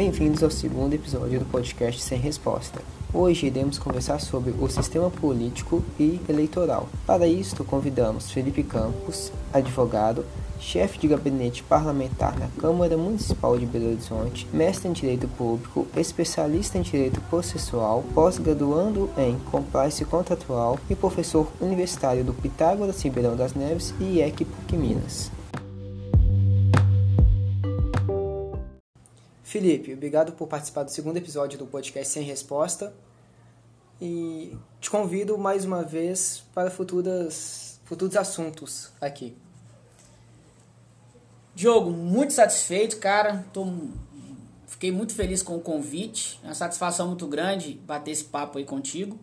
Bem-vindos ao segundo episódio do podcast Sem Resposta. Hoje iremos conversar sobre o sistema político e eleitoral. Para isto, convidamos Felipe Campos, advogado, chefe de gabinete parlamentar na Câmara Municipal de Belo Horizonte, mestre em Direito Público, especialista em Direito Processual, pós-graduando em Compliance Contratual e professor universitário do Pitágoras Ribeirão das Neves e PUC Minas. Felipe, obrigado por participar do segundo episódio do podcast Sem Resposta e te convido mais uma vez para futuras, futuros assuntos aqui. Diogo, muito satisfeito, cara. Tô, fiquei muito feliz com o convite. É uma satisfação muito grande bater esse papo aí contigo.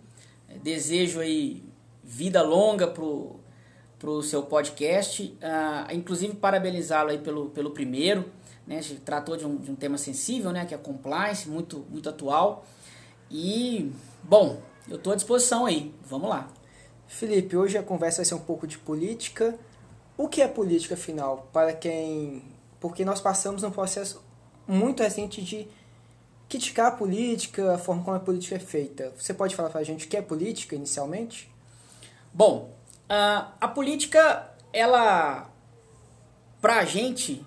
Desejo aí vida longa pro, pro seu podcast. Uh, inclusive parabenizá-lo aí pelo, pelo primeiro né? A gente tratou de um, de um tema sensível, né? Que é compliance, muito, muito atual. E, bom, eu estou à disposição aí. Vamos lá. Felipe, hoje a conversa vai ser um pouco de política. O que é política, afinal? Para quem... Porque nós passamos um processo muito recente de criticar a política, a forma como a política é feita. Você pode falar para a gente o que é política, inicialmente? Bom, a, a política, ela, para a gente,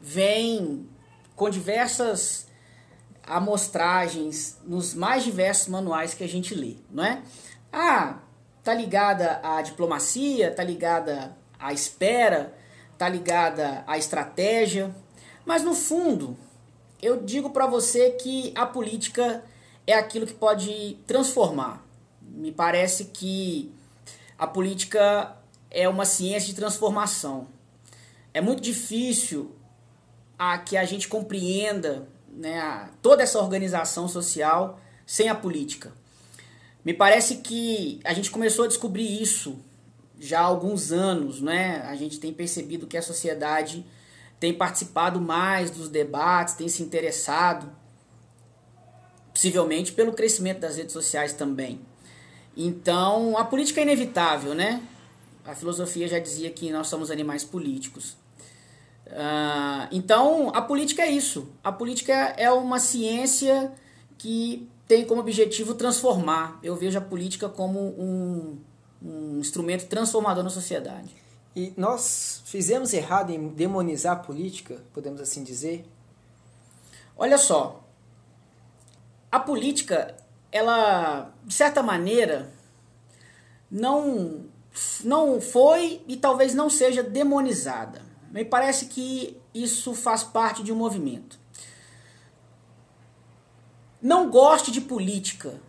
vem com diversas amostragens nos mais diversos manuais que a gente lê, não é? Ah, tá ligada à diplomacia, tá ligada à espera, tá ligada à estratégia, mas no fundo, eu digo para você que a política é aquilo que pode transformar. Me parece que a política é uma ciência de transformação. É muito difícil a que a gente compreenda né, toda essa organização social sem a política. Me parece que a gente começou a descobrir isso já há alguns anos, né? A gente tem percebido que a sociedade tem participado mais dos debates, tem se interessado, possivelmente pelo crescimento das redes sociais também. Então, a política é inevitável, né? A filosofia já dizia que nós somos animais políticos. Uh, então, a política é isso. A política é uma ciência que tem como objetivo transformar. Eu vejo a política como um, um instrumento transformador na sociedade. E nós fizemos errado em demonizar a política, podemos assim dizer? Olha só, a política, ela, de certa maneira, não, não foi e talvez não seja demonizada. Me parece que isso faz parte de um movimento. Não goste de política,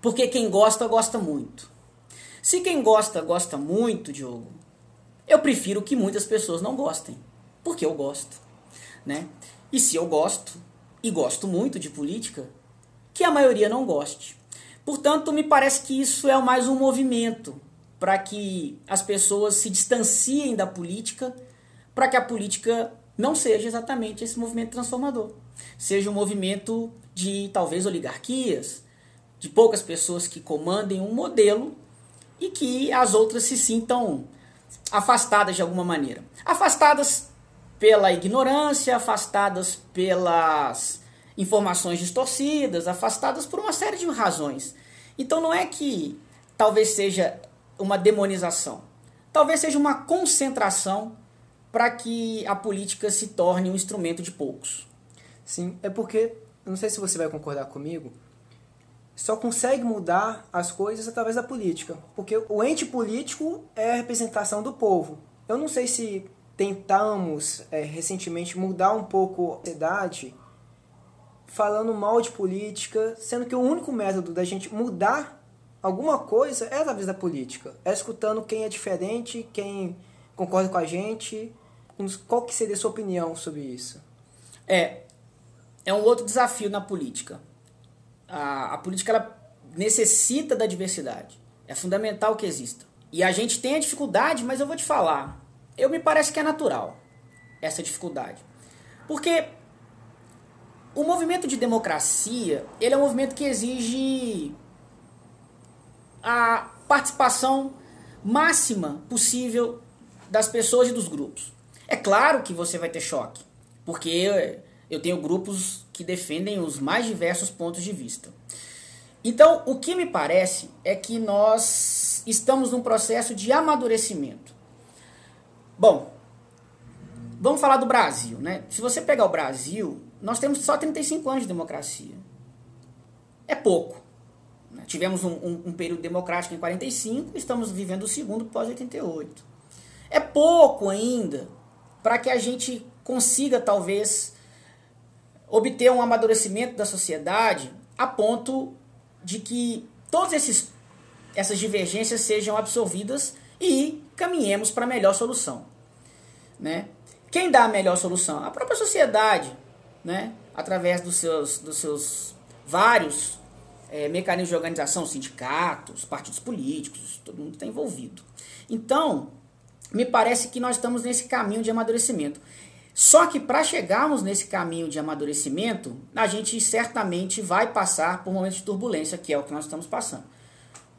porque quem gosta, gosta muito. Se quem gosta, gosta muito, Diogo, eu prefiro que muitas pessoas não gostem, porque eu gosto. Né? E se eu gosto, e gosto muito de política, que a maioria não goste. Portanto, me parece que isso é mais um movimento para que as pessoas se distanciem da política, para que a política não seja exatamente esse movimento transformador. Seja um movimento de talvez oligarquias, de poucas pessoas que comandem um modelo e que as outras se sintam afastadas de alguma maneira. Afastadas pela ignorância, afastadas pelas informações distorcidas, afastadas por uma série de razões. Então não é que talvez seja uma demonização. Talvez seja uma concentração para que a política se torne um instrumento de poucos. Sim, é porque, não sei se você vai concordar comigo, só consegue mudar as coisas através da política. Porque o ente político é a representação do povo. Eu não sei se tentamos é, recentemente mudar um pouco a sociedade falando mal de política, sendo que o único método da gente mudar alguma coisa é através da política. É escutando quem é diferente, quem concorda com a gente. Qual que seria a sua opinião sobre isso? É, é um outro desafio na política. A, a política ela necessita da diversidade. É fundamental que exista. E a gente tem a dificuldade, mas eu vou te falar. Eu me parece que é natural essa dificuldade. Porque o movimento de democracia, ele é um movimento que exige a participação máxima possível das pessoas e dos grupos. É claro que você vai ter choque, porque eu tenho grupos que defendem os mais diversos pontos de vista. Então, o que me parece é que nós estamos num processo de amadurecimento. Bom, vamos falar do Brasil, né? Se você pegar o Brasil, nós temos só 35 anos de democracia. É pouco. Tivemos um, um, um, período democrático em 45, estamos vivendo o segundo pós-88. É pouco ainda para que a gente consiga, talvez, obter um amadurecimento da sociedade a ponto de que todas essas divergências sejam absorvidas e caminhemos para a melhor solução. Né? Quem dá a melhor solução? A própria sociedade, né? através dos seus, dos seus vários é, mecanismos de organização, sindicatos, partidos políticos, todo mundo está envolvido. Então, me parece que nós estamos nesse caminho de amadurecimento. Só que para chegarmos nesse caminho de amadurecimento, a gente certamente vai passar por momentos de turbulência, que é o que nós estamos passando.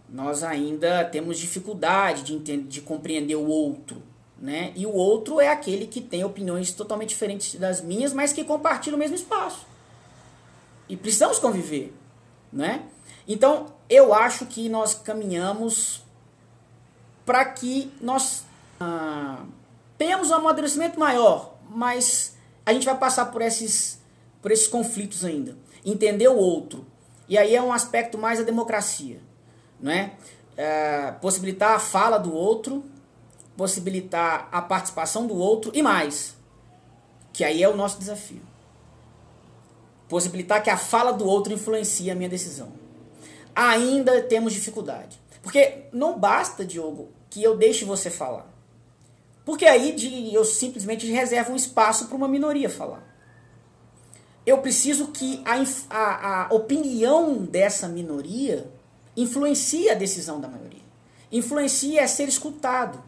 Nós ainda temos dificuldade de, entender, de compreender o outro. Né? E o outro é aquele que tem opiniões totalmente diferentes das minhas, mas que compartilha o mesmo espaço. E precisamos conviver. Né? Então, eu acho que nós caminhamos para que nós ah, tenhamos um amadurecimento maior mas a gente vai passar por esses, por esses conflitos ainda. Entender o outro. E aí é um aspecto mais da democracia. Né? É, possibilitar a fala do outro, possibilitar a participação do outro e mais. Que aí é o nosso desafio. Possibilitar que a fala do outro influencie a minha decisão. Ainda temos dificuldade. Porque não basta, Diogo, que eu deixe você falar. Porque aí de, eu simplesmente reservo um espaço para uma minoria falar. Eu preciso que a, a, a opinião dessa minoria influencie a decisão da maioria. Influencie a ser escutado.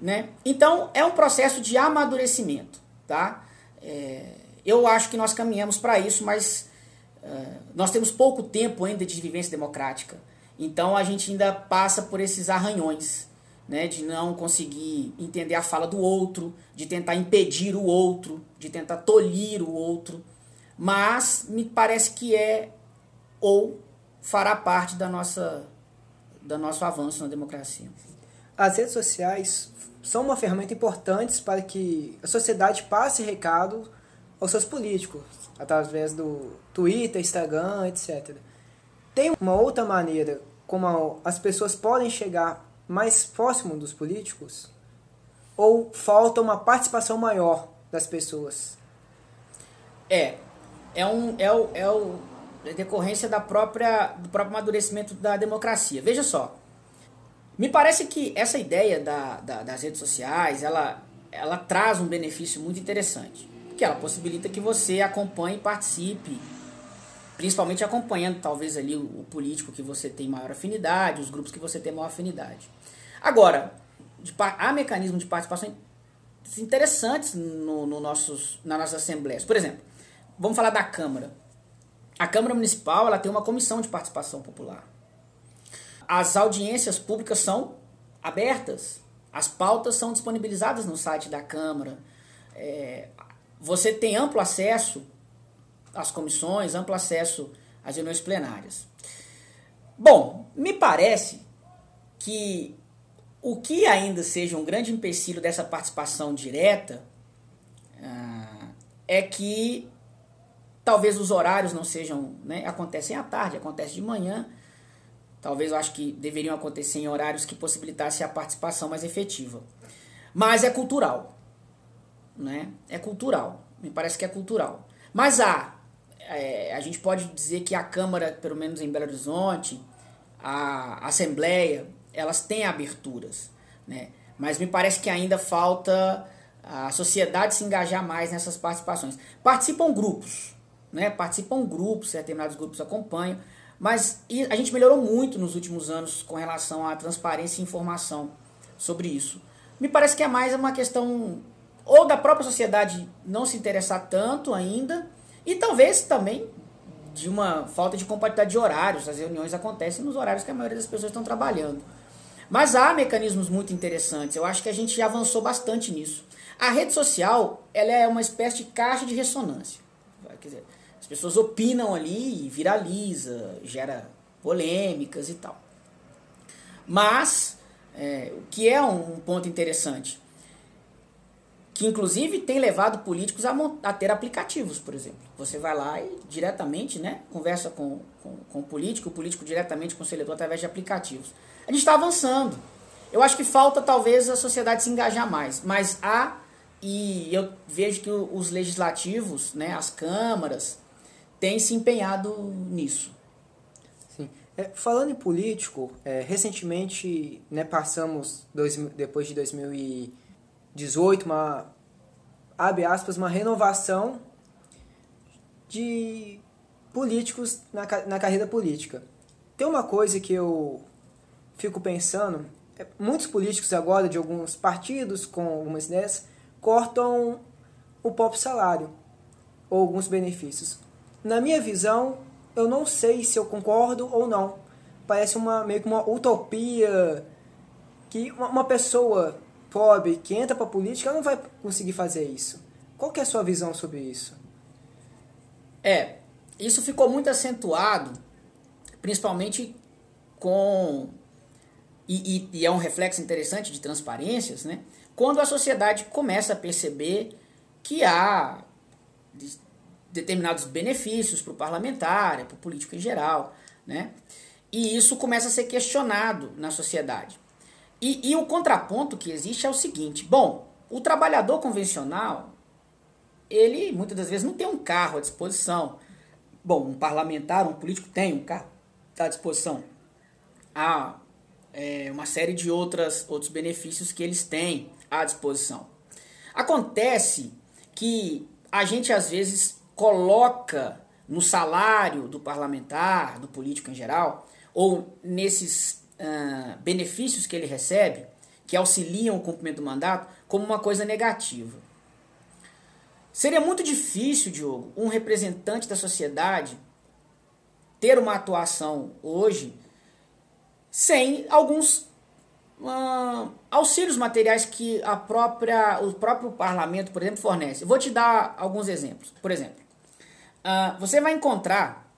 Né? Então, é um processo de amadurecimento. Tá? É, eu acho que nós caminhamos para isso, mas é, nós temos pouco tempo ainda de vivência democrática. Então, a gente ainda passa por esses arranhões né, de não conseguir entender a fala do outro, de tentar impedir o outro, de tentar tolir o outro, mas me parece que é ou fará parte da nossa do nosso avanço na democracia. As redes sociais são uma ferramenta importante para que a sociedade passe recado aos seus políticos, através do Twitter, Instagram, etc. Tem uma outra maneira como as pessoas podem chegar mais próximo dos políticos? Ou falta uma participação maior das pessoas? É, é, um, é, o, é o é decorrência da própria, do próprio amadurecimento da democracia. Veja só, me parece que essa ideia da, da, das redes sociais, ela, ela traz um benefício muito interessante. Que ela possibilita que você acompanhe e participe principalmente acompanhando talvez ali o, político que você tem maior afinidade, os grupos que você tem maior afinidade. Agora, de, há mecanismos de participação interessantes no, no nossos, nas nossas assembleias. Por exemplo, vamos falar da Câmara. A Câmara Municipal ela tem uma comissão de participação popular. As audiências públicas são abertas. As pautas são disponibilizadas no site da Câmara. É, você tem amplo acesso às comissões, amplo acesso às reuniões plenárias. Bom, me parece que o que ainda seja um grande empecilho dessa participação direta uh, é que talvez os horários não sejam, né, acontecem à tarde, acontece de manhã. Talvez eu acho que deveriam acontecer em horários que possibilitassem a participação mais efetiva. Mas é cultural, né? É cultural. Me parece que é cultural. Mas há é, a gente pode dizer que a Câmara, pelo menos em Belo Horizonte, a Assembleia, elas têm aberturas, né? mas me parece que ainda falta a sociedade se engajar mais nessas participações. Participam grupos, né? participam grupos, determinados grupos acompanham, mas a gente melhorou muito nos últimos anos com relação à transparência e informação sobre isso. Me parece que é mais uma questão ou da própria sociedade não se interessar tanto ainda, e talvez também de uma falta de compatibilidade de horários. As reuniões acontecem nos horários que a maioria das pessoas estão trabalhando. Mas há mecanismos muito interessantes. Eu acho que a gente já avançou bastante nisso. A rede social ela é uma espécie de caixa de ressonância. Quer dizer, as pessoas opinam ali, viraliza, gera polêmicas e tal. Mas, é, o que é um ponto interessante? Que inclusive tem levado políticos a, a, ter aplicativos, por exemplo. Você vai lá e diretamente né, conversa com, com, com o político, o político diretamente com o eleitor através de aplicativos. A gente está avançando. Eu acho que falta talvez a sociedade se engajar mais, mas há, e eu vejo que os legislativos, né, as câmaras, têm se empenhado nisso. Sim. É, falando em político, é, recentemente né, passamos, dois, depois de 2018, uma, abre aspas, uma renovação de políticos na, na carreira política. Tem uma coisa que eu fico pensando, é, muitos políticos agora de alguns partidos com algumas ideias cortam o próprio salário ou alguns benefícios. Na minha visão, eu não sei se eu concordo ou não. Parece uma meio que uma utopia que uma pessoa pobre que entra para a política não vai conseguir fazer isso. Qual é a sua visão sobre isso? É, isso ficou muito acentuado, principalmente com e, e, e, é um reflexo interessante de transparências, né? quando a sociedade começa a perceber que há determinados benefícios para o parlamentar, para o político em geral, né? e isso começa a ser questionado na sociedade. E, e o contraponto que existe é o seguinte: bom, o trabalhador convencional, ele muitas das vezes não tem um carro à disposição. Bom, um parlamentar, um político tem um carro à disposição. Ah, é, uma série de outras, outros benefícios que eles têm à disposição. Acontece que a gente às vezes coloca no salário do parlamentar, do político em geral, ou nesses benefícios que ele recebe, que auxiliam o cumprimento do mandato, como uma coisa negativa. Seria muito difícil, Diogo, um representante da sociedade ter uma atuação hoje sem alguns auxílios materiais que a própria, o próprio parlamento, por exemplo, fornece. Vou te dar alguns exemplos. Por exemplo, você vai encontrar,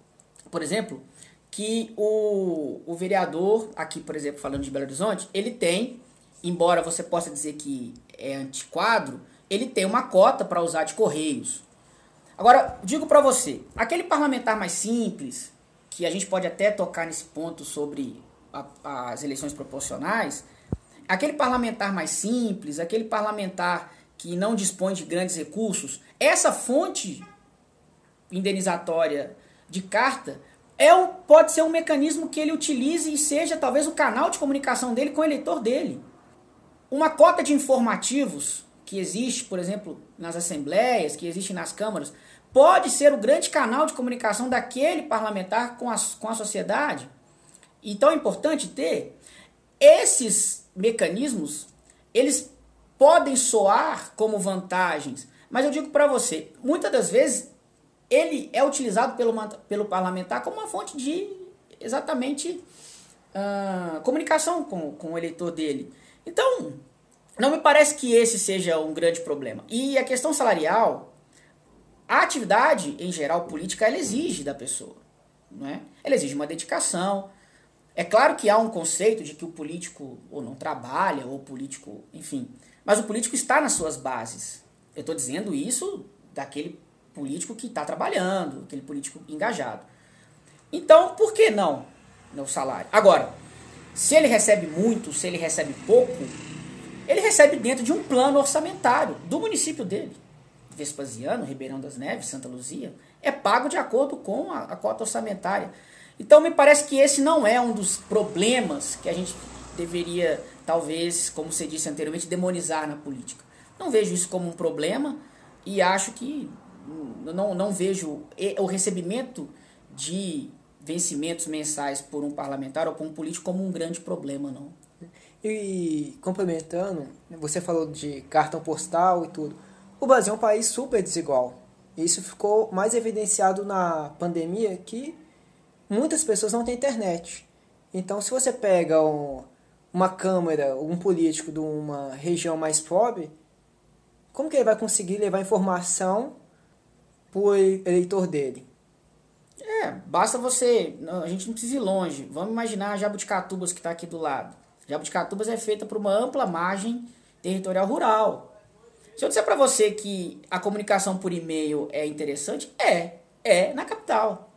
por exemplo, que o, o vereador, aqui, por exemplo, falando de Belo Horizonte, ele tem, embora você possa dizer que é antiquadro, ele tem uma cota para usar de correios. Agora, digo para você, aquele parlamentar mais simples, que a gente pode até tocar nesse ponto sobre a, as eleições proporcionais, aquele parlamentar mais simples, aquele parlamentar que não dispõe de grandes recursos, essa fonte indenizatória de carta é pode ser um mecanismo que ele utilize e seja talvez o canal de comunicação dele com o eleitor dele. Uma cota de informativos que existe, por exemplo, nas assembleias, que existe nas câmaras, pode ser o grande canal de comunicação daquele parlamentar com a, com a sociedade. Então é importante ter esses mecanismos, eles podem soar como vantagens, mas eu digo para você, muitas das vezes ele é utilizado pelo, pelo parlamentar como uma fonte de exatamente uh, comunicação com, com o eleitor dele. Então, não me parece que esse seja um grande problema. E a questão salarial, a atividade em geral política, ela exige da pessoa. Não é? Ela exige uma dedicação, é claro que há um conceito de que o político ou não trabalha, ou o político, enfim. Mas o político está nas suas bases. Eu estou dizendo isso daquele político que está trabalhando, aquele político engajado. Então, por que não no salário? Agora, se ele recebe muito, se ele recebe pouco, ele recebe dentro de um plano orçamentário do município dele. Vespasiano, Ribeirão das Neves, Santa Luzia, é pago de acordo com a, a cota orçamentária. Então me parece que esse não é um dos problemas que a gente deveria, talvez, como você disse anteriormente, demonizar na política. Não vejo isso como um problema e acho que não, não vejo o recebimento de vencimentos mensais por um parlamentar ou por um político como um grande problema, não. E complementando, você falou de cartão postal e tudo. O Brasil é um país super desigual. Isso ficou mais evidenciado na pandemia que muitas pessoas não têm internet. Então, se você pega um, uma câmara, um político de uma região mais pobre, como que ele vai conseguir levar informação para o eleitor dele? É, basta você. A gente não precisa ir longe. Vamos imaginar a Jabuticatubas que está aqui do lado. Jabuticatubas é feita por uma ampla margem territorial rural. Se eu disser para você que a comunicação por e-mail é interessante, é, é na capital.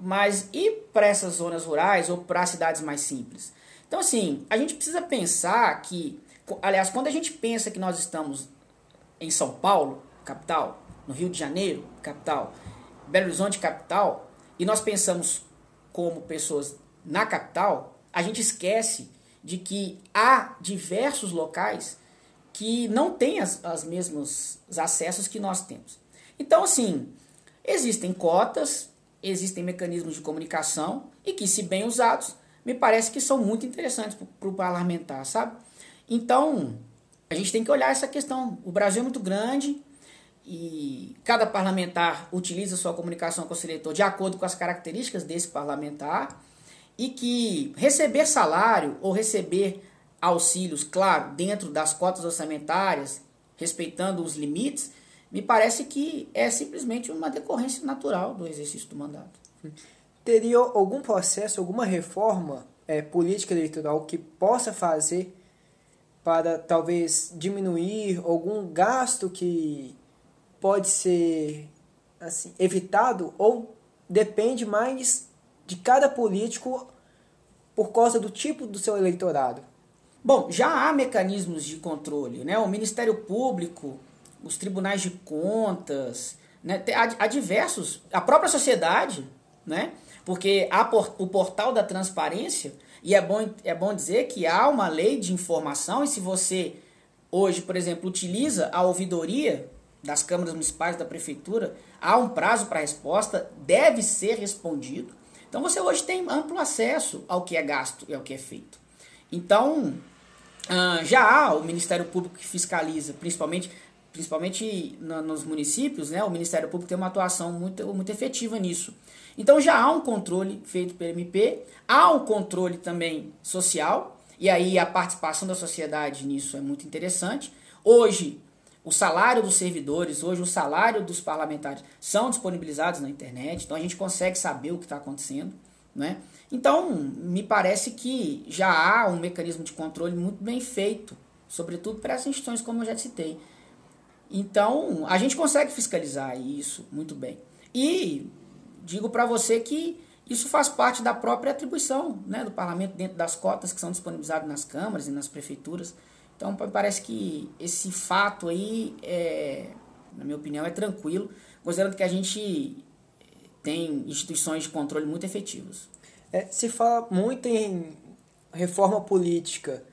Mas e para essas zonas rurais ou para cidades mais simples? Então, assim, a gente precisa pensar que, aliás, quando a gente pensa que nós estamos em São Paulo, capital, no Rio de Janeiro, capital, Belo Horizonte, capital, e nós pensamos como pessoas na capital, a gente esquece de que há diversos locais que não têm as, as mesmos acessos que nós temos. Então, assim, existem cotas, existem mecanismos de comunicação e que, se bem usados, me parece que são muito interessantes para o parlamentar, sabe? Então, a gente tem que olhar essa questão. O Brasil é muito grande, e cada parlamentar utiliza sua comunicação com o eleitor de acordo com as características desse parlamentar e que receber salário ou receber auxílios, claro, dentro das cotas orçamentárias, respeitando os limites, me parece que é simplesmente uma decorrência natural do exercício do mandato. Teria algum processo, alguma reforma é, política eleitoral que possa fazer para talvez diminuir algum gasto que pode ser assim, evitado ou depende mais de cada político por causa do tipo do seu eleitorado? Bom, já há mecanismos de controle, né? O Ministério Público, os tribunais de contas, né? há, diversos, a própria sociedade, né? Porque há o portal da transparência e é bom, é bom dizer que há uma lei de informação e se você hoje, por exemplo, utiliza a ouvidoria das câmaras municipais, da prefeitura, há um prazo para resposta, deve ser respondido. Então você hoje tem amplo acesso ao que é gasto e ao que é feito. Então, já há o Ministério Público que fiscaliza, principalmente, principalmente nos municípios, né? o Ministério Público tem uma atuação muito, muito efetiva nisso. Então já há um controle feito pelo MP, há um controle também social, e aí a participação da sociedade nisso é muito interessante. Hoje, o salário dos servidores, hoje o salário dos parlamentares são disponibilizados na internet, então a gente consegue saber o que está acontecendo. Né? Então, me parece que já há um mecanismo de controle muito bem feito, sobretudo para essas instituições, como eu já citei. Então, a gente consegue fiscalizar isso muito bem. E digo para você que isso faz parte da própria atribuição né, do parlamento dentro das cotas que são disponibilizadas nas câmaras e nas prefeituras. Então parece que esse fato aí, é, na minha opinião, é tranquilo, considerando que a gente tem instituições de controle muito efetivas. É, se fala muito em reforma política,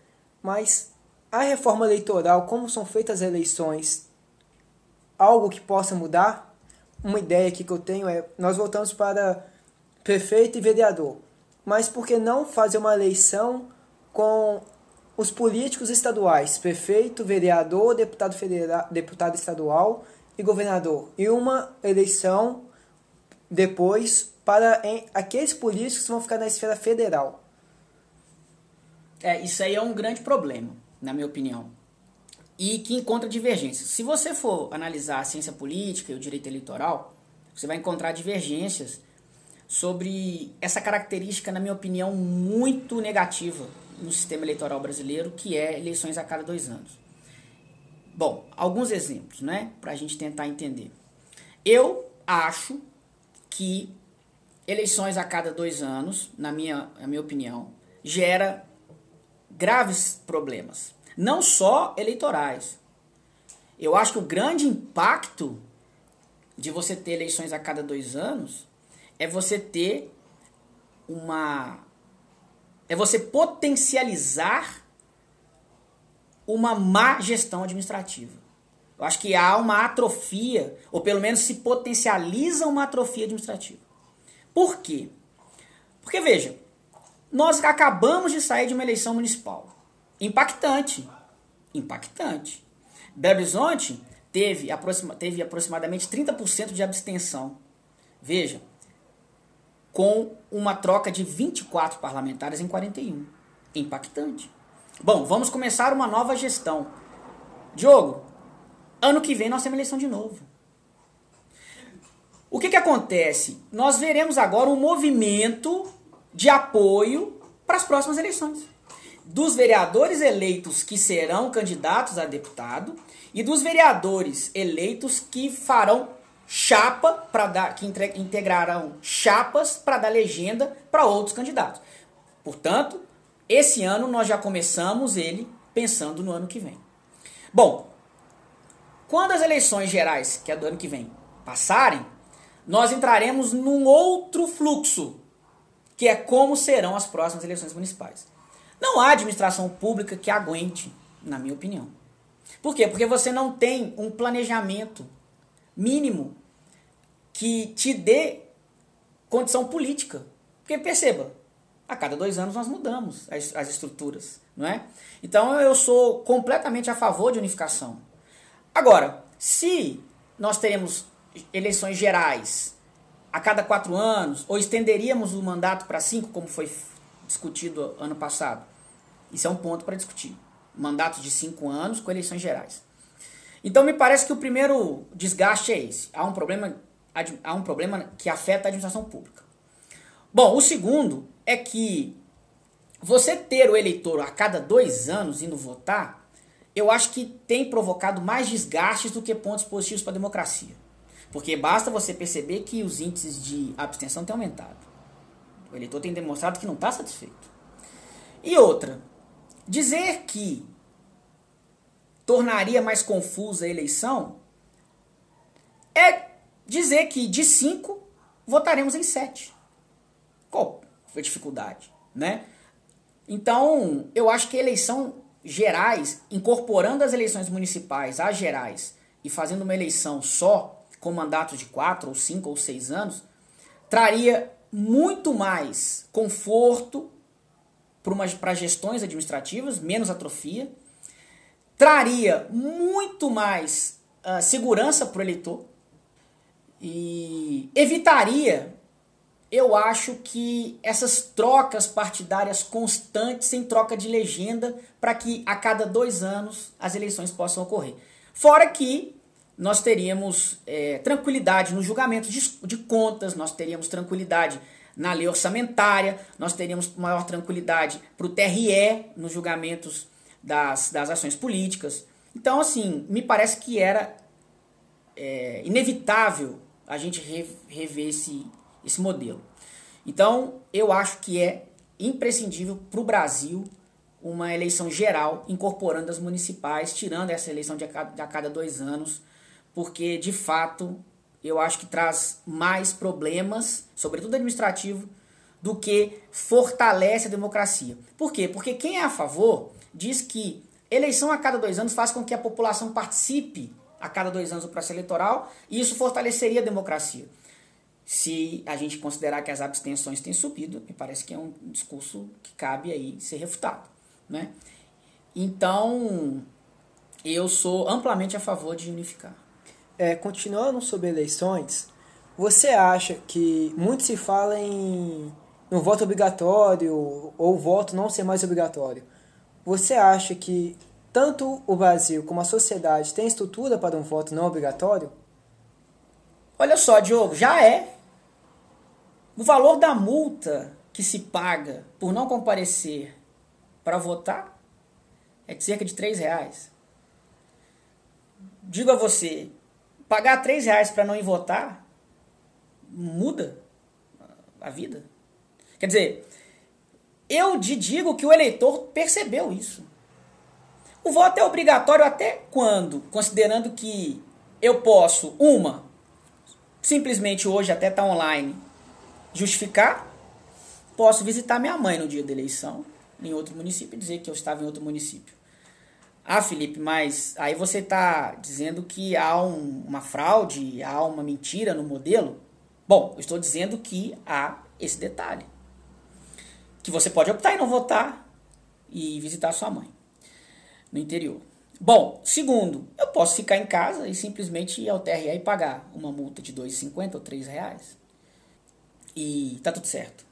mas a reforma eleitoral, como são feitas as eleições, algo que possa mudar? Uma ideia que eu tenho é, nós voltamos para prefeito e vereador, mas por que não fazer uma eleição com os políticos estaduais, prefeito, vereador, deputado federal, deputado estadual e governador, e uma eleição depois para em, aqueles políticos que vão ficar na esfera federal. É, isso aí é um grande problema, na minha opinião, e que encontra divergências. Se você for analisar a ciência política e o direito eleitoral, você vai encontrar divergências sobre essa característica, na minha opinião, muito negativa no sistema eleitoral brasileiro, que é eleições a cada dois anos. Bom, alguns exemplos, né, para a gente tentar entender. Eu acho que eleições a cada dois anos, na minha, na minha opinião, gera graves problemas, não só eleitorais. Eu acho que o grande impacto de você ter eleições a cada dois anos é você ter uma é você potencializar uma má gestão administrativa. Eu acho que há uma atrofia, ou pelo menos se potencializa uma atrofia administrativa. Por quê? Porque, veja, nós acabamos de sair de uma eleição municipal. Impactante. Impactante. Belo Horizonte teve, aproxima, teve aproximadamente 30% de abstenção. Veja, com uma troca de 24 parlamentares em 41. Impactante. Bom, vamos começar uma nova gestão. Diogo, ano que vem nós temos eleição de novo. O que, que acontece? Nós veremos agora um movimento de apoio para as próximas eleições. Dos vereadores eleitos que serão candidatos a deputado e dos vereadores eleitos que farão chapa para dar que integrarão chapas para dar legenda para outros candidatos. Portanto, esse ano nós já começamos ele pensando no ano que vem. Bom, quando as eleições gerais, que é do ano que vem, passarem, nós entraremos num outro fluxo, que é como serão as próximas eleições municipais. Não há administração pública que aguente, na minha opinião. Por quê? Porque você não tem um planejamento mínimo que te dê condição política. Porque perceba, a cada dois anos nós mudamos as, as estruturas, não é? Então eu sou completamente a favor de unificação. Agora, se nós teremos eleições gerais a cada quatro anos, ou estenderíamos o mandato para cinco, como foi discutido ano passado, isso é um ponto para discutir. Mandato de cinco anos com eleições gerais. Então me parece que o primeiro desgaste é esse. Há um problema há um problema que afeta a administração pública. Bom, o segundo é que você ter o eleitor a cada dois anos indo votar, eu acho que tem provocado mais desgastes do que pontos positivos para a democracia. Porque basta você perceber que os índices de abstenção têm aumentado. O eleitor tem demonstrado que não está satisfeito. E outra, dizer que tornaria mais confusa a eleição é dizer que de 5 votaremos em 7. Qual a dificuldade, né? Então, eu acho que a eleição gerais, incorporando as eleições municipais às gerais e fazendo uma eleição só com mandatos de 4 ou 5 ou 6 anos, traria muito mais conforto para gestões administrativas, menos atrofia, traria muito mais uh, segurança para o eleitor, e evitaria, eu acho que essas trocas partidárias constantes sem troca de legenda para que a cada dois anos as eleições possam ocorrer. Fora que nós teríamos é, tranquilidade no julgamento de, de contas, nós teríamos tranquilidade na lei orçamentária, nós teríamos maior tranquilidade para o TRE nos julgamentos das, das ações políticas. Então, assim, me parece que era é, inevitável a gente rever esse, esse modelo. Então, eu acho que é imprescindível para o Brasil uma eleição geral, incorporando as municipais, tirando essa eleição de a, cada, de a cada dois anos, porque, de fato, eu acho que traz mais problemas, sobretudo administrativo, do que fortalece a democracia. Por quê? Porque quem é a favor diz que eleição a cada dois anos faz com que a população participe a cada dois anos o processo eleitoral, e isso fortaleceria a democracia. Se a gente considerar que as abstenções têm subido, me parece que é um discurso que cabe aí ser refutado. Né? Então, eu sou amplamente a favor de unificar. É, continuando sobre eleições, você acha que muito se fala em no voto obrigatório ou voto não ser mais obrigatório? Você acha que tanto o Brasil como a sociedade têm estrutura para um voto não obrigatório? Olha só, Diogo, já é. O valor da multa que se paga por não comparecer para votar é de cerca de 3 reais. Digo a você, pagar 3 reais para não ir votar muda a vida. Quer dizer, eu te digo que o eleitor percebeu isso. O voto é obrigatório até quando? Considerando que eu posso, uma, simplesmente hoje até tá online, justificar, posso visitar minha mãe no dia da eleição em outro município e dizer que eu estava em outro município. Ah, Felipe, mas aí você está dizendo que há um, uma fraude, há uma mentira no modelo? Bom, eu estou dizendo que há esse detalhe. Que você pode optar em não votar e visitar sua mãe no interior. Bom, segundo, eu posso ficar em casa e simplesmente ir ao TRE e pagar uma multa de 2,50 ou 3 reais. E tá tudo certo,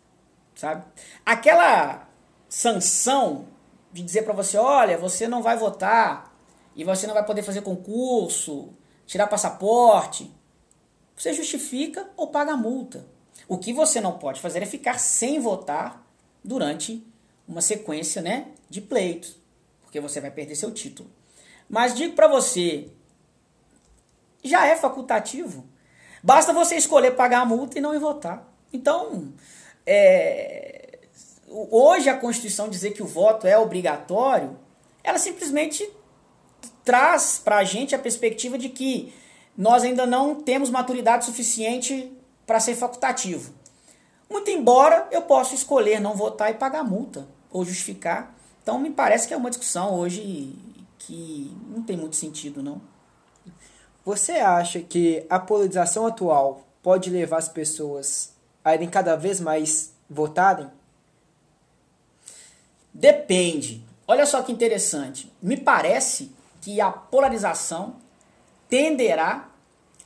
sabe? Aquela sanção de dizer para você, olha, você não vai votar e você não vai poder fazer concurso, tirar passaporte, você justifica ou paga a multa. O que você não pode fazer é ficar sem votar durante uma sequência né, de pleitos, porque você vai perder seu título. Mas digo para você, já é facultativo. Basta você escolher pagar a multa e não ir votar. Então, é, hoje a Constituição dizer que o voto é obrigatório, ela simplesmente traz para a gente a perspectiva de que nós ainda não temos maturidade suficiente para ser facultativo. Muito embora eu possa escolher não votar e pagar multa ou justificar. Então me parece que é uma discussão hoje que não tem muito sentido, não. Você acha que a polarização atual pode levar as pessoas a irem cada vez mais votarem? Depende. Olha só que interessante. Me parece que a polarização tenderá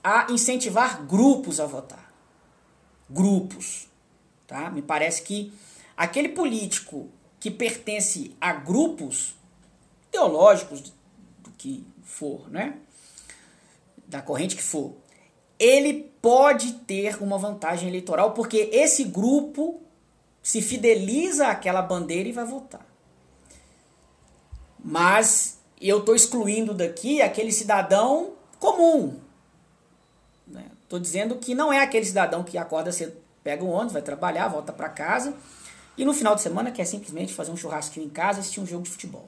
a incentivar grupos a votar. Grupos. Tá? Me parece que aquele político que pertence a grupos teológicos do que for, né? Da corrente que for, ele pode ter uma vantagem eleitoral porque esse grupo se fideliza àquela bandeira e vai votar. Mas eu estou excluindo daqui aquele cidadão comum. Estou né? dizendo que não é aquele cidadão que acorda cedo, pega um ônibus, vai trabalhar, volta para casa e no final de semana quer simplesmente fazer um churrasquinho em casa, assistir um jogo de futebol.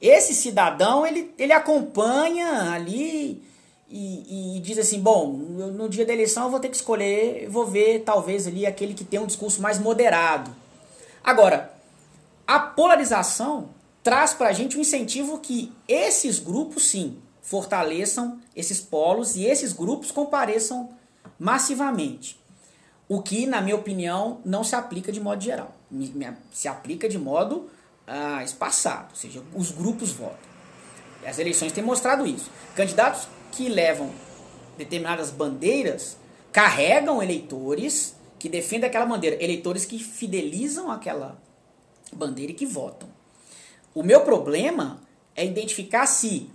Esse cidadão, ele, ele acompanha ali e, e, diz assim, bom, no dia da eleição eu vou ter que escolher, vou ver talvez ali aquele que tem um discurso mais moderado. Agora, a polarização traz para a gente um incentivo que esses grupos, sim, fortaleçam esses polos e esses grupos compareçam massivamente. O que, na minha opinião, não se aplica de modo geral. Se aplica de modo ah, espaçado, ou seja, os grupos votam. As eleições têm mostrado isso. Candidatos que levam determinadas bandeiras carregam eleitores que defendem aquela bandeira, eleitores que fidelizam aquela bandeira e que votam. O meu problema é identificar se,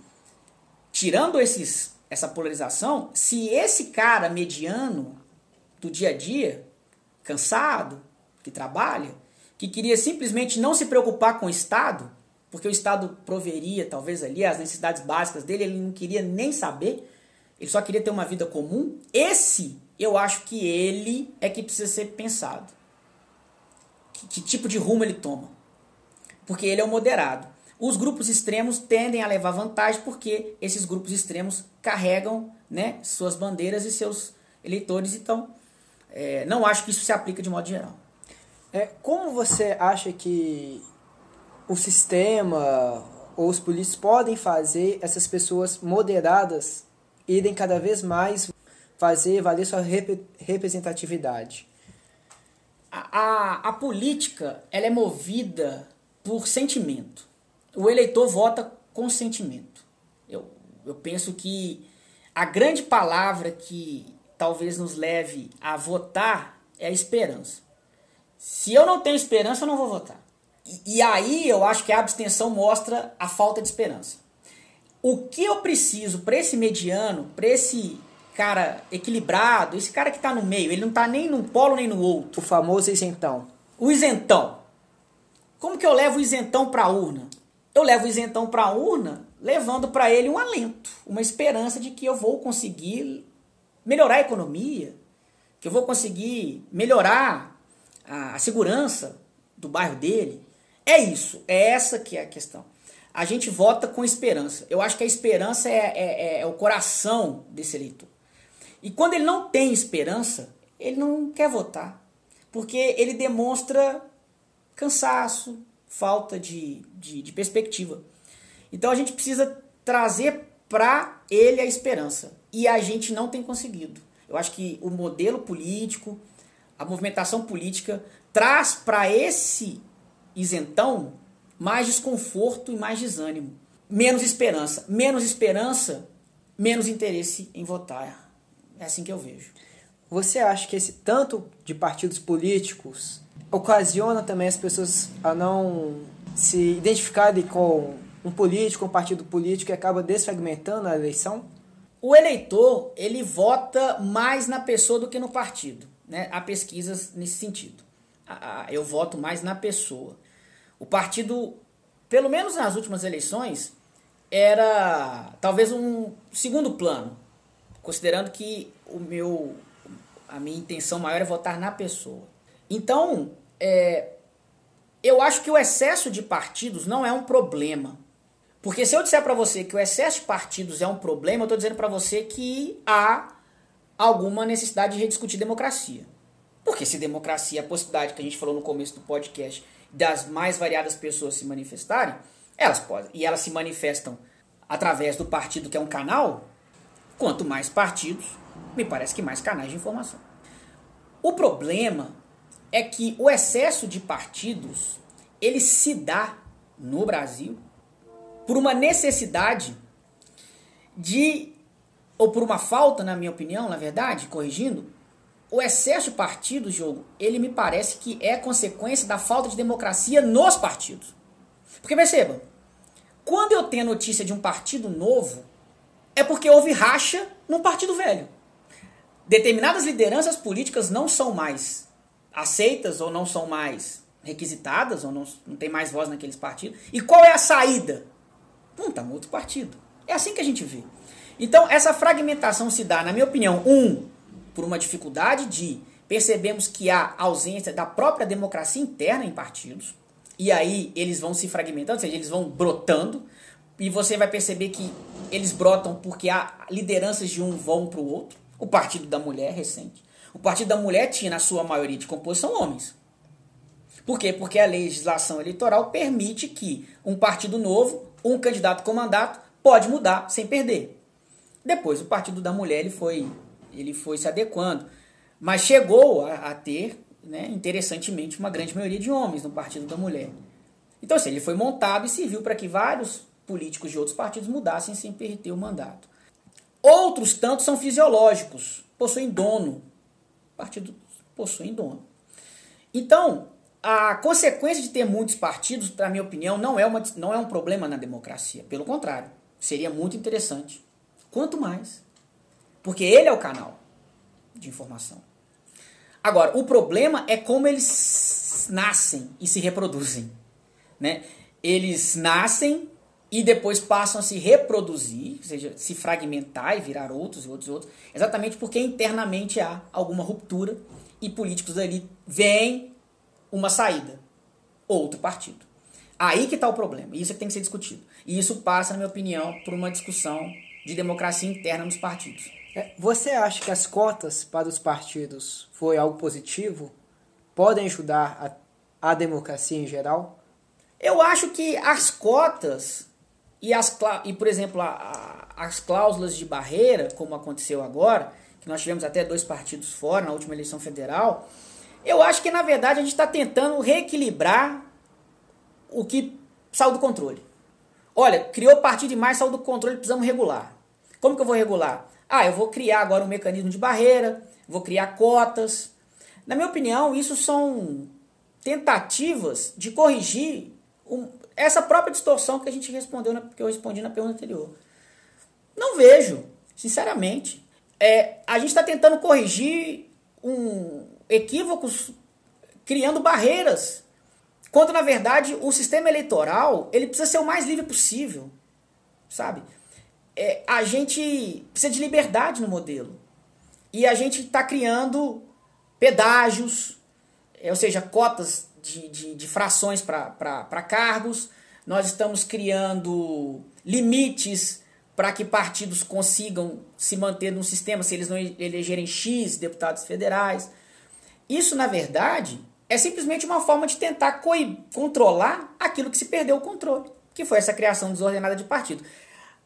tirando esses, essa polarização, se esse cara mediano do dia a dia, cansado, que trabalha, que queria simplesmente não se preocupar com o Estado, porque o Estado proveria talvez ali as necessidades básicas dele, ele não queria nem saber, ele só queria ter uma vida comum. Esse, eu acho que ele é que precisa ser pensado. Que, que tipo de rumo ele toma? Porque ele é o moderado. Os grupos extremos tendem a levar vantagem porque esses grupos extremos carregam né, suas bandeiras e seus eleitores. Então, é, não acho que isso se aplica de modo geral. É, como você acha que o sistema ou os políticos podem fazer essas pessoas moderadas irem cada vez mais fazer valer sua rep representatividade? A, a, a política ela é movida por sentimento. O eleitor vota com sentimento. Eu, eu penso que a grande palavra que talvez nos leve a votar é a esperança. Se eu não tenho esperança, eu não vou votar. E, e aí eu acho que a abstenção mostra a falta de esperança. O que eu preciso para esse mediano, para esse cara equilibrado, esse cara que está no meio, ele não está nem num polo nem no outro. O famoso isentão. O isentão. Como que eu levo o isentão para a urna? Eu levo o isentão para a urna levando para ele um alento, uma esperança de que eu vou conseguir melhorar a economia, que eu vou conseguir melhorar a, a segurança do bairro dele. É isso, é essa que é a questão. A gente vota com esperança. Eu acho que a esperança é, é, é, é o coração desse eleitor. E quando ele não tem esperança, ele não quer votar. Porque ele demonstra cansaço, falta de, de, de perspectiva. Então a gente precisa trazer para ele a esperança. E a gente não tem conseguido. Eu acho que o modelo político, a movimentação política traz para esse isentão mais desconforto e mais desânimo. Menos esperança. Menos esperança, menos interesse em votar. É assim que eu vejo. Você acha que esse tanto de partidos políticos ocasiona também as pessoas a não se identificar ali com um político, um partido político e acaba desfragmentando a eleição? O eleitor, ele vota mais na pessoa do que no partido. Né? Há pesquisas nesse sentido. Eu voto mais na pessoa. O partido, pelo menos nas últimas eleições, era talvez um segundo plano, considerando que o meu, a minha intenção maior é votar na pessoa. Então, é, eu acho que o excesso de partidos não é um problema. Porque se eu disser para você que o excesso de partidos é um problema, eu estou dizendo para você que há alguma necessidade de rediscutir democracia. Porque se democracia é a possibilidade que a gente falou no começo do podcast das mais variadas pessoas se manifestarem, elas podem. E elas se manifestam através do partido que é um canal. Quanto mais partidos, me parece que mais canais de informação. O problema é que o excesso de partidos ele se dá no Brasil por uma necessidade de ou por uma falta, na minha opinião, na verdade, corrigindo, o excesso de partidos, jogo, ele me parece que é consequência da falta de democracia nos partidos. Porque perceba, quando eu tenho notícia de um partido novo, é porque houve racha num partido velho. Determinadas lideranças políticas não são mais aceitas ou não são mais requisitadas ou não, não tem mais voz naqueles partidos. E qual é a saída? Não está no outro partido. É assim que a gente vê. Então, essa fragmentação se dá, na minha opinião, um, por uma dificuldade de percebemos que há ausência da própria democracia interna em partidos, e aí eles vão se fragmentando, ou seja, eles vão brotando, e você vai perceber que eles brotam porque há lideranças de um vão para o outro. O Partido da Mulher recente. O Partido da Mulher tinha, na sua maioria de composição, homens. Por quê? Porque a legislação eleitoral permite que um partido novo, um candidato com mandato, pode mudar sem perder. Depois, o Partido da Mulher ele foi ele foi se adequando. Mas chegou a, a ter, né, interessantemente, uma grande maioria de homens no Partido da Mulher. Então, assim, ele foi montado e serviu para que vários políticos de outros partidos mudassem sem perder o mandato. Outros tantos são fisiológicos, possuem dono. Partidos possuem dono. Então, a consequência de ter muitos partidos, na minha opinião, não é, uma, não é um problema na democracia. Pelo contrário, seria muito interessante. Quanto mais porque ele é o canal de informação. Agora, o problema é como eles nascem e se reproduzem. Né? Eles nascem e depois passam a se reproduzir, ou seja, se fragmentar e virar outros e outros e outros, exatamente porque internamente há alguma ruptura e políticos ali veem uma saída, outro partido. Aí que está o problema, isso é que tem que ser discutido. E isso passa, na minha opinião, por uma discussão de democracia interna nos partidos. É, você acha que as cotas para os partidos foi algo positivo? Podem ajudar a, a democracia em geral? Eu acho que as cotas e, as, e por exemplo, a, a, as cláusulas de barreira, como aconteceu agora, que nós tivemos até dois partidos fora na última eleição federal, eu acho que na verdade a gente está tentando reequilibrar o que saiu do controle. Olha, criou partido demais, saiu do controle, precisamos regular. Como que eu vou regular? Ah, eu vou criar agora um mecanismo de barreira, vou criar cotas. Na minha opinião, isso são tentativas de corrigir um, essa própria distorção que a gente respondeu, na, que eu respondi na pergunta anterior. Não vejo, sinceramente. É, a gente está tentando corrigir um equívocos, criando barreiras, quando na verdade o sistema eleitoral ele precisa ser o mais livre possível, sabe? é, a gente precisa de liberdade no modelo. E a gente está criando pedágios, é, ou seja, cotas de, de, de frações para cargos. Nós estamos criando limites para que partidos consigam se manter no sistema se eles não elegerem X deputados federais. Isso, na verdade, é simplesmente uma forma de tentar controlar aquilo que se perdeu o controle, que foi essa criação desordenada de partido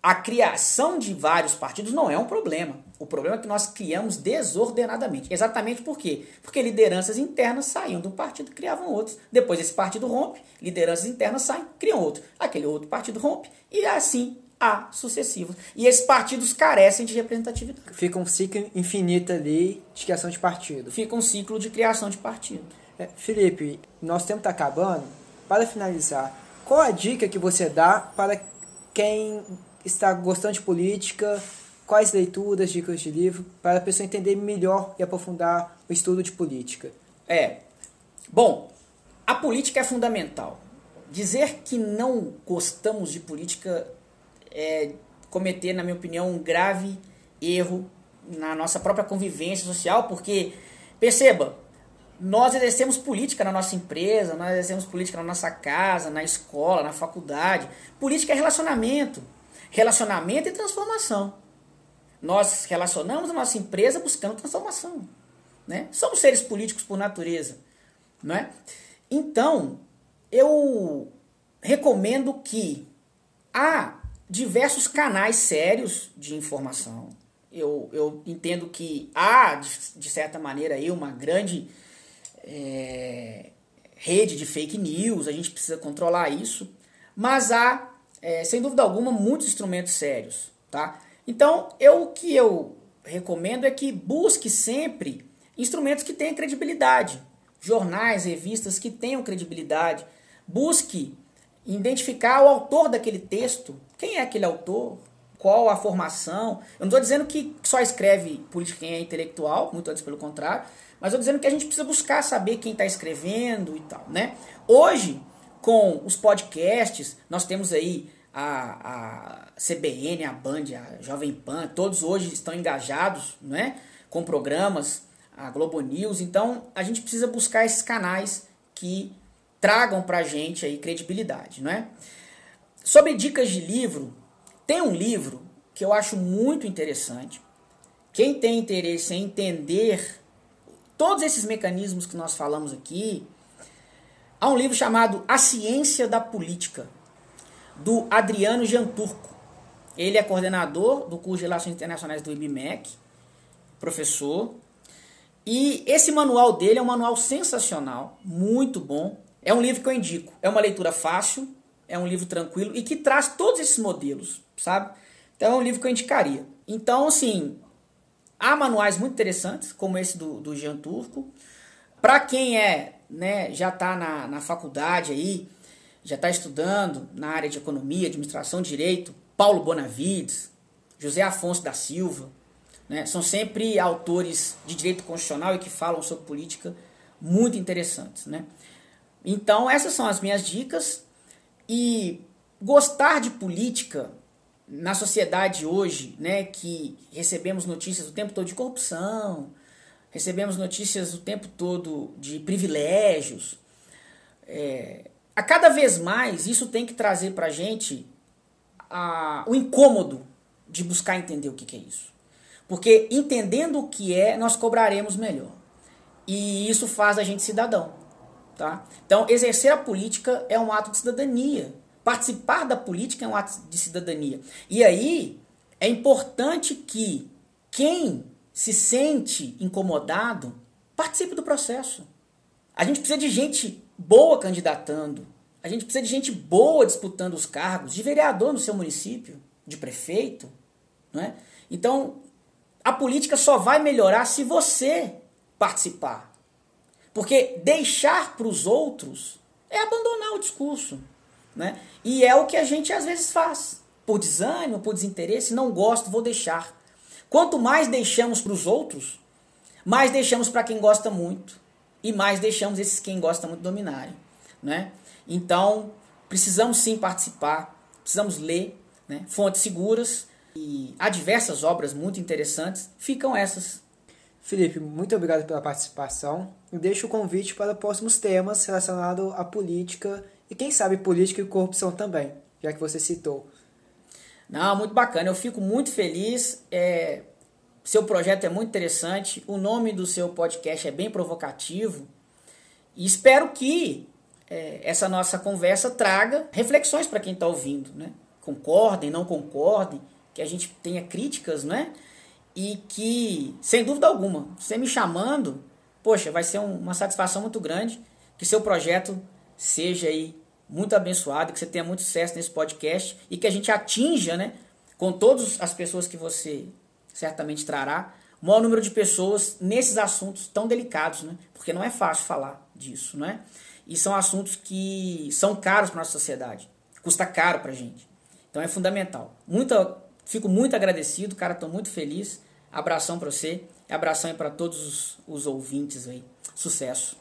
a criação de vários partidos não é um problema. O problema é que nós criamos desordenadamente. Exatamente por quê? Porque lideranças internas saíam um partido criavam outros. Depois esse partido rompe, lideranças internas saem, criam outro. Aquele outro partido rompe e assim há sucessivos. E esses partidos carecem de representatividade. Fica um ciclo infinito ali de criação de partido. Fica um ciclo de criação de partido. É, Felipe, nosso tempo está acabando. Para finalizar, qual a dica que você dá para quem está gostando de política? Quais leituras, dicas de livro, para a pessoa entender melhor e aprofundar o estudo de política? É. Bom, a política é fundamental. Dizer que não gostamos de política é cometer, na minha opinião, um grave erro na nossa própria convivência social, porque, perceba, nós exercemos política na nossa empresa, nós exercemos política na nossa casa, na escola, na faculdade. Política é relacionamento. Relacionamento e transformação. Nós relacionamos a nossa empresa buscando transformação. Né? Somos seres políticos por natureza. Não é? Então, eu recomendo que há diversos canais sérios de informação. Eu, eu entendo que há, de, certa maneira, aí uma grande é, rede de fake news, a gente precisa controlar isso, mas há, é, sem dúvida alguma, muitos instrumentos sérios. Tá? Então, eu, o que eu recomendo é que busque sempre instrumentos que tenham credibilidade, jornais, revistas que tenham credibilidade. Busque identificar o autor daquele texto. Quem é aquele autor? Qual a formação? Eu não estou dizendo que só escreve política quem é intelectual, muito antes pelo contrário, mas estou dizendo que a gente precisa buscar saber quem está escrevendo e tal, né? Hoje, com os podcasts, nós temos aí a, a CBN, a Band, a Jovem Pan, todos hoje estão engajados, né? Com programas, a Globo News, então a gente precisa buscar esses canais que tragam para a gente aí credibilidade, não é? Sobre dicas de livro, tem um livro que eu acho muito interessante. Quem tem interesse em entender todos esses mecanismos que nós falamos aqui, há um livro chamado A Ciência da Política, do Adriano Janturco. Ele é coordenador do curso de Relações Internacionais do IBMEC, professor. E esse manual dele é um manual sensacional, muito bom. É um livro que eu indico. É uma leitura fácil, é um livro tranquilo e que traz todos esses modelos, sabe? Então é um livro que eu indicaria. Então, assim, há manuais muito interessantes, como esse do, do Jean Turco. Para quem é, né, já está na, na faculdade aí, já está estudando na área de economia, administração, direito, Paulo Bonavides, José Afonso da Silva, né, são sempre autores de direito constitucional e que falam sobre política muito interessantes, né? Então, essas são as minhas dicas. E gostar de política na sociedade hoje, né, que recebemos notícias o tempo todo de corrupção, recebemos notícias o tempo todo de privilégios, é, a cada vez mais isso tem que trazer para gente o incômodo de buscar entender o que, que é isso. Porque entendendo o que é, nós cobraremos melhor. E isso faz a gente cidadão. Tá? Então, exercer a política é um ato de cidadania. Participar da política é um ato de cidadania. E aí é importante que quem se sente incomodado participe do processo. A gente precisa de gente boa candidatando. A gente precisa de gente boa disputando os cargos de vereador no seu município, de prefeito. Não é? Então, a política só vai melhorar se você participar. Porque deixar para os outros é abandonar o discurso. Né? E é o que a gente às vezes faz. Por desânimo, por desinteresse, não gosto, vou deixar. Quanto mais deixamos para os outros, mais deixamos para quem gosta muito. E mais deixamos esses quem gosta muito dominarem. Né? Então, precisamos sim participar, precisamos ler né? fontes seguras. E há diversas obras muito interessantes. Ficam essas Felipe, muito obrigado pela participação e deixo o convite para próximos temas relacionados à política e quem sabe política e corrupção também, já que você citou. Não, muito bacana, eu fico muito feliz. É, seu projeto é muito interessante, o nome do seu podcast é bem provocativo e espero que é, essa nossa conversa traga reflexões para quem está ouvindo, né? Concordem, não concordem, que a gente tenha críticas, né? E que, sem dúvida alguma, você me chamando, poxa, vai ser um, uma satisfação muito grande que seu projeto seja aí muito abençoado, que você tenha muito sucesso nesse podcast e que a gente atinja, né, com todas as pessoas que você certamente trará, o maior número de pessoas nesses assuntos tão delicados, né? Porque não é fácil falar disso, né? E são assuntos que são caros para nossa sociedade. Custa caro pra gente. Então é fundamental. Muito, fico muito agradecido, cara, tô muito feliz. Abração para você, abração para todos os, os ouvintes aí. Sucesso.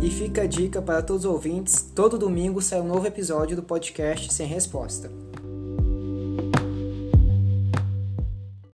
E fica a dica para todos os ouvintes: todo domingo sai um novo episódio do podcast Sem Resposta.